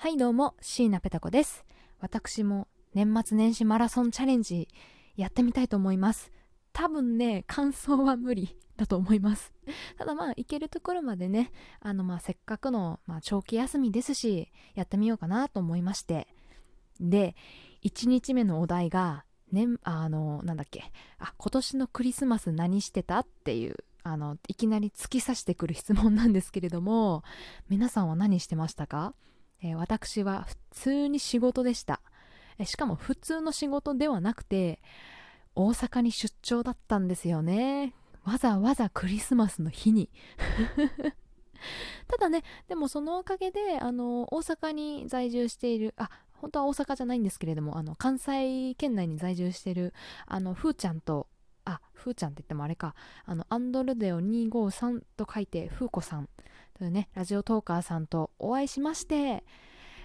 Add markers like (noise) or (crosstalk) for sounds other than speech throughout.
はいどうも、椎名ペタ子です。私も年末年始マラソンチャレンジやってみたいと思います。多分ね、完走は無理だと思います。(laughs) ただまあ、行けるところまでね、あのまあ、せっかくの、まあ、長期休みですし、やってみようかなと思いまして。で、1日目のお題が、年、あの、なんだっけ、あ、今年のクリスマス何してたっていう、あの、いきなり突き刺してくる質問なんですけれども、皆さんは何してましたか？えー、私は普通に仕事でした、しかも普通の仕事ではなくて大阪に出張だったんですよね。わざわざクリスマスの日に。(laughs) ただねでもそのおかげであの大阪に在住しているあ本当は大阪じゃないんですけれどもあの関西圏内に在住しているあのふーちゃんとあふーちゃんって言ってもあれかあのアンドルデオ253と書いてふーこさん。というね、ラジオトーカーさんとお会いしまして、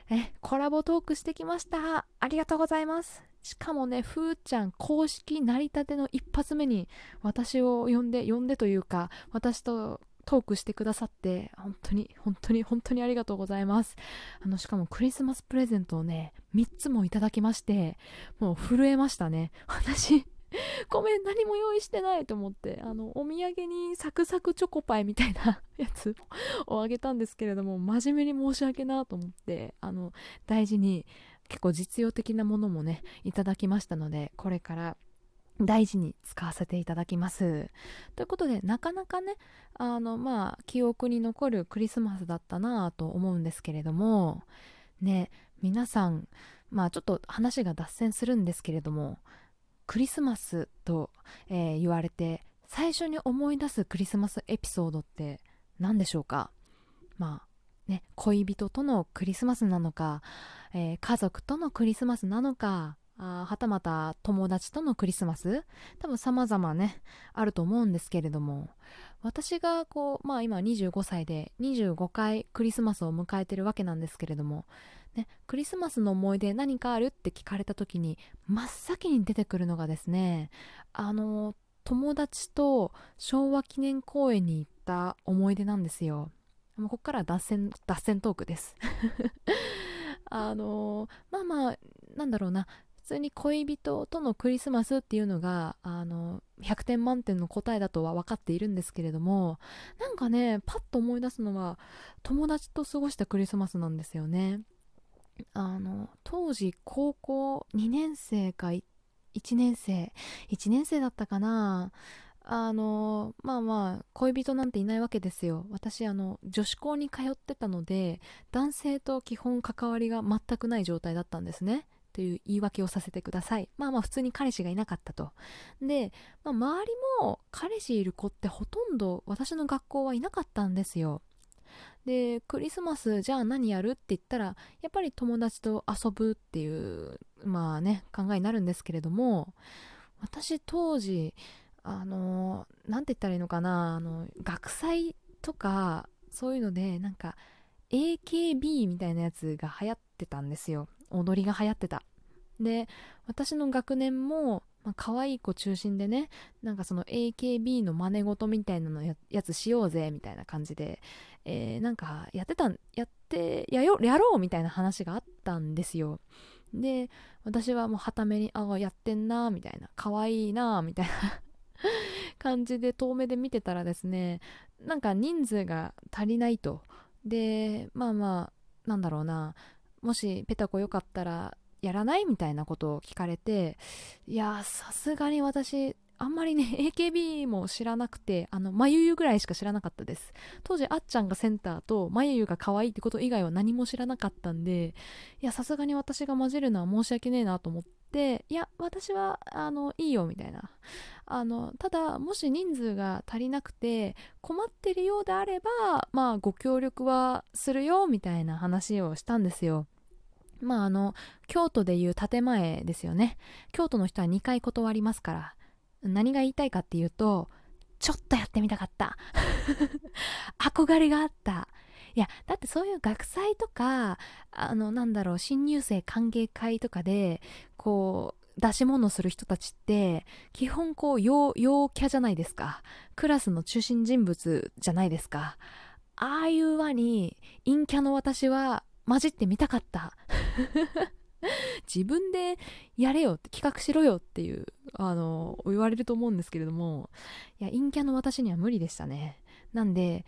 え、コラボトークしてきました。ありがとうございます。しかもね、ふーちゃん公式成り立ての一発目に私を呼んで、呼んでというか、私とトークしてくださって、本当に、本当に、本当にありがとうございます。あの、しかもクリスマスプレゼントをね、3つもいただきまして、もう震えましたね。私、(laughs) ごめん、何も用意してないと思って、あの、お土産にサクサクチョコパイみたいな (laughs) やつをあげたんですけれども、真面目に申し訳なと思って、あの、大事に、結構実用的なものもね、いただきましたので、これから大事に使わせていただきます。ということで、なかなかね、あの、まあ、記憶に残るクリスマスだったなぁと思うんですけれども、ね、皆さん、まあちょっと話が脱線するんですけれども、クリスマスと、えー、言われて最初に思い出すクリスマスエピソードって何でしょうか？まあね恋人とのクリスマスなのか、えー、家族とのクリスマスなのかあはたまた友達とのクリスマス？多分様々ねあると思うんですけれども私がこうまあ今25歳で25回クリスマスを迎えてるわけなんですけれどもね、クリスマスの思い出何かあるって聞かれた時に真っ先に出てくるのがですねあの友達と昭和記念公園に行った思い出なんですよ。もうここから脱線脱線トークです。(laughs) あのまあまあなんだろうな。普通に恋人とのクリスマスっていうのがあの100点満点の答えだとは分かっているんですけれどもなんかねパッと思い出すのは友達と過ごしたクリスマスなんですよね。あの当時高校2年生か1年生1年生だったかな。あのまあまあ恋人なんていないわけですよ。私あの女子校に通ってたので男性と基本関わりが全くない状態だったんですね。という言い訳をさせてください。まあまあ普通に彼氏がいなかったと。で、まあ、周りも彼氏いる子ってほとんど私の学校はいなかったんですよ。でクリスマスじゃあ何やるって言ったらやっぱり友達と遊ぶっていうまあね考えになるんですけれども私当時あの何て言ったらいいのかなあの学祭とかそういうのでなんか AKB みたいなやつが流行ってたんですよ。踊りが流行ってた。で私の学年もまあ、可愛い子中心でね、なんかその AKB の真似事みたいなのやつしようぜ、みたいな感じで、えー、なんかやってたん、やって、やよ、やろうみたいな話があったんですよ。で、私はもうはために、ああ、やってんな、みたいな、可愛いな、みたいな (laughs) 感じで遠目で見てたらですね、なんか人数が足りないと。で、まあまあ、なんだろうな、もしペタコよかったらやらないみたいなことを聞かれて、いやさすがに私、あんまりね、(laughs) AKB も知らなくて、あの、まゆゆぐらいしか知らなかったです。当時、あっちゃんがセンターと、まゆゆが可愛いってこと以外は何も知らなかったんで、いや、さすがに私が混じるのは申し訳ねえなと思って、いや、私は、あの、いいよ、みたいな。あの、ただ、もし人数が足りなくて、困ってるようであれば、まあ、ご協力はするよ、みたいな話をしたんですよ。まああの、京都でいう建前ですよね。京都の人は2回断りますから。何が言いたいかっていうと、ちょっとやってみたかった。(laughs) 憧れがあった。いや、だってそういう学祭とか、あの、なんだろう、新入生歓迎会とかで、こう、出し物する人たちって、基本こう、陽、陽キャじゃないですか。クラスの中心人物じゃないですか。ああいう輪に、陰キャの私は混じってみたかった (laughs) 自分でやれよって企画しろよっていうあの言われると思うんですけれどもいや陰キャの私には無理でしたね。なんで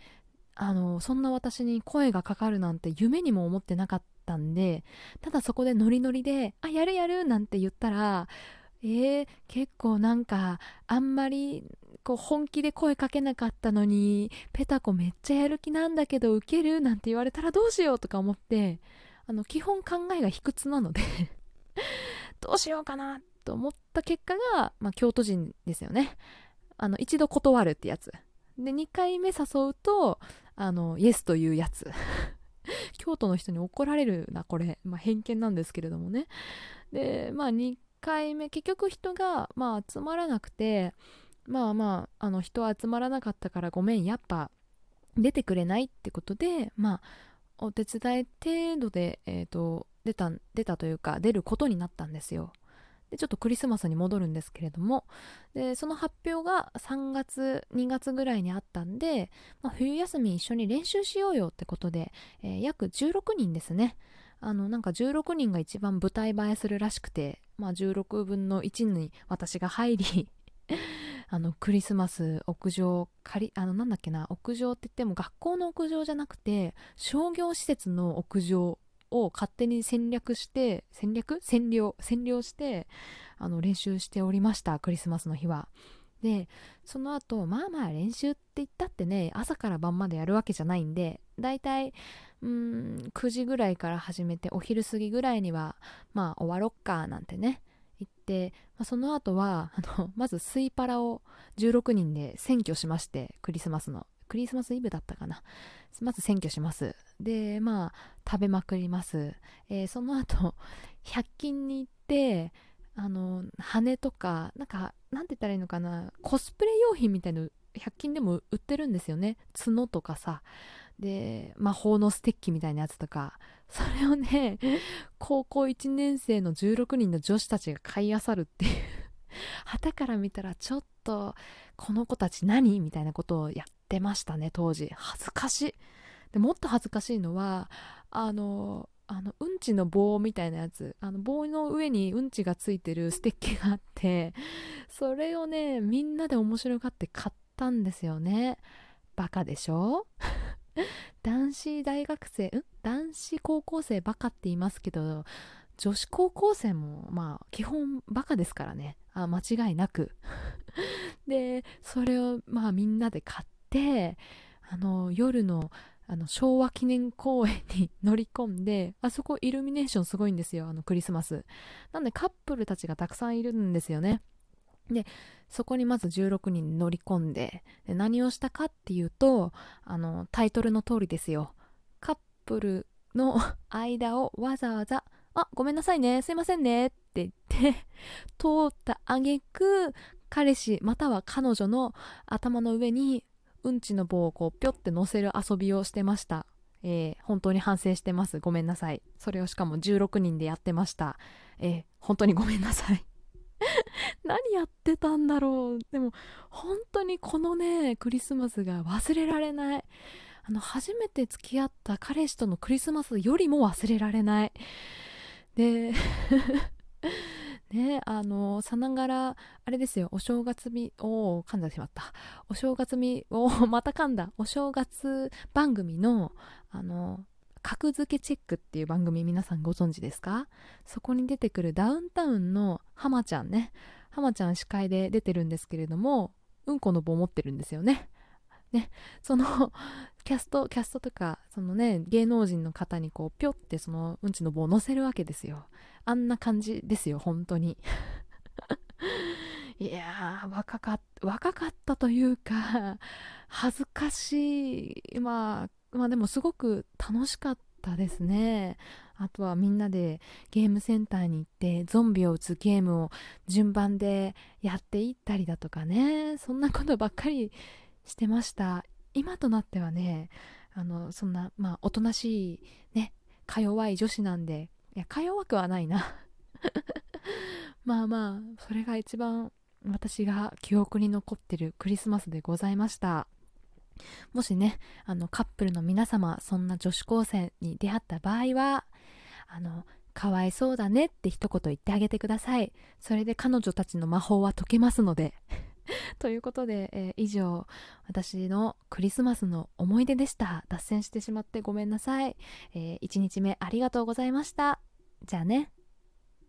あのそんな私に声がかかるなんて夢にも思ってなかったんでただそこでノリノリで「あやるやる」なんて言ったらえー、結構なんかあんまりこう本気で声かけなかったのにペタコめっちゃやる気なんだけどウケるなんて言われたらどうしようとか思ってあの基本考えが卑屈なので (laughs) どうしようかなと思った結果が、まあ、京都人ですよね。あの一度断るってやつ。で2回目誘うとあのイエスというやつ。(laughs) 京都の人に怒られるなこれ、まあ、偏見なんですけれどもね。でまあ2回目結局人がまあ集まらなくてまあまああの人集まらなかったからごめんやっぱ出てくれないってことでまあお手伝い程度で、えーと、出た出たというか出ることになったんですよ。でちょっとクリスマスに戻るんですけれども。でその発表が3月2月ぐらいにあったんで、まあ、冬休み一緒に練習しようよってことで、えー、約16人ですね。あのなんか16人が一番舞台映えするらしくて、まあ、16分の1に私が入りあのクリスマス屋上借りあのなんだっけな屋上って言っても学校の屋上じゃなくて商業施設の屋上を勝手に戦略して戦略？占領占領してあの練習しておりましたクリスマスの日は。でその後まあまあ練習って言ったってね朝から晩までやるわけじゃないんでだいたいうん9時ぐらいから始めてお昼過ぎぐらいにはまあ終わろっかなんてね。行って、まあ、その後はあの (laughs) まずスイパラを16人で占拠しましてクリスマスの。クリスマスイブだったかな。まず占拠します。でまあ食べまくります、えー、その後100均に行ってあの羽とかなんかなんて言ったらいいのかな。コスプレ用品みたいの100均でも売ってるんですよね。角とかさ。で魔法のステッキみたいなやつとか (laughs) それをね (laughs) 高校1年生の16人の女子たちが買いあさるっていう。(laughs) 旗から見たらちょっとこの子たち何みたいなことをやってましたね当時。恥ずかしい。でもっと恥ずかしいのはあのあのうんちの棒みたいなやつ。あの棒の上にうんちがついてるステッキがあってそれをねみんなで面白がって買ったんですよね。バカでしょ？(laughs) 男子大学生ん？男子高校生バカって言いますけど女子高校生もまあ基本バカですからね。あ間違いなく。(laughs) でそれをまあみんなで買ってあの夜のあの昭和記念公園に乗り込んであそこイルミネーションすごいんですよあのクリスマス。なんでカップルたちがたくさんいるんですよね。でそこにまず16人乗り込んでで何をしたかっていうとあのタイトルの通りですよ。カップルの (laughs) 間をわざわざ「あごめんなさいねすいませんね」って言って通った挙句彼氏または彼女の頭の上にうんちの棒をこうぴょって乗せる遊びをしてました。えー、本当に反省してます。ごめんなさい。それをしかも16人でやってました。えー、本当にごめんなさい。(laughs) 何やってたんだろう。でも本当にこのねクリスマスが忘れられない。あの初めて付き合った彼氏とのクリスマスよりも忘れられない。で (laughs) ねあのさながらあれですよお正月みを噛んでしまった。お正月みを (laughs) また噛んだ。お正月番組のあの格付けチェックっていう番組皆さんご存知ですか？そこに出てくるダウンタウンの浜ちゃんね。浜ちゃん司会で出てるんですけれどもうんこの棒持ってるんですよね。ね。そのキャストキャストとかそのね芸能人の方にこうぴょってそのうんちの棒を乗せるわけですよ。あんな感じですよ本当に。(laughs) いや若か若かったというか恥ずかしい。まあまあでもすごく楽しかったですね。あとはみんなでゲームセンターに行ってゾンビを撃つゲームを順番でやっていったりだとかね。そんなことばっかりしてました。今となってはねあのそんなまあおとなしいねか弱い女子なんで。いやか弱くはないな。(laughs) まあまあそれが一番私が記憶に残ってるクリスマスでございました。もしねあのカップルの皆様そんな女子高生に出会った場合はあのかわいそうだねって一言言ってあげてください。それで彼女たちの魔法は解けますので。(laughs) ということで、えー、以上私のクリスマスの思い出でした。脱線してしまってごめんなさい、えー、1日目ありがとうございました。じゃあね。